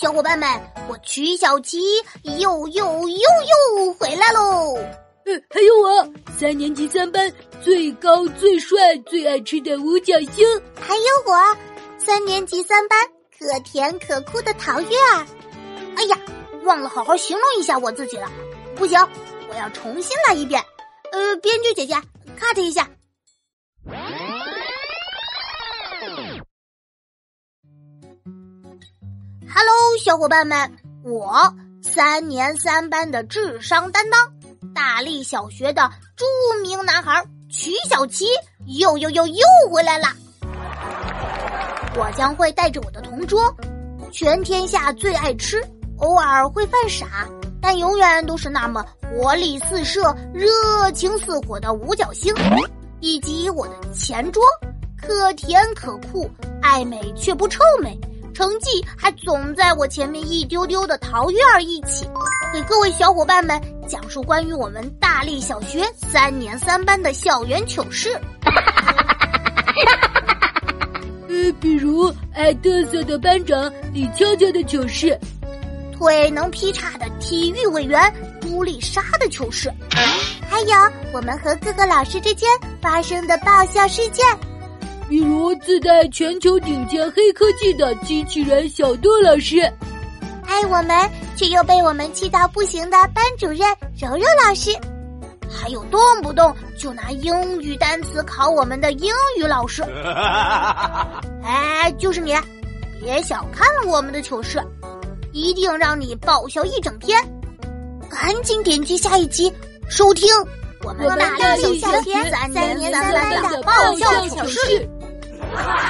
小伙伴们，我曲小琪又又又又回来喽！呃，还有我，三年级三班最高最帅最爱吃的五角星，还有我，三年级三班可甜可酷的陶月儿。哎呀，忘了好好形容一下我自己了，不行，我要重新来一遍。呃，编剧姐姐，cut 一下。小伙伴们，我三年三班的智商担当，大力小学的著名男孩曲小琪又又又又回来啦！我将会带着我的同桌，全天下最爱吃，偶尔会犯傻，但永远都是那么活力四射、热情似火的五角星，以及我的前桌，可甜可酷，爱美却不臭美。成绩还总在我前面一丢丢的陶月儿一起，给各位小伙伴们讲述关于我们大力小学三年三班的校园糗事。呃，比如爱嘚瑟的班长李悄悄的糗事，腿能劈叉的体育委员朱丽莎的糗事，还有我们和各个老师之间发生的爆笑事件。比如自带全球顶尖黑科技的机器人小杜老师，爱我们却又被我们气到不行的班主任柔柔老师，还有动不动就拿英语单词考我们的英语老师。哎，就是你，别小看了我们的糗事，一定让你爆笑一整天。赶紧点击下一集收听我们大力小学三年三班的爆笑糗事。Ah!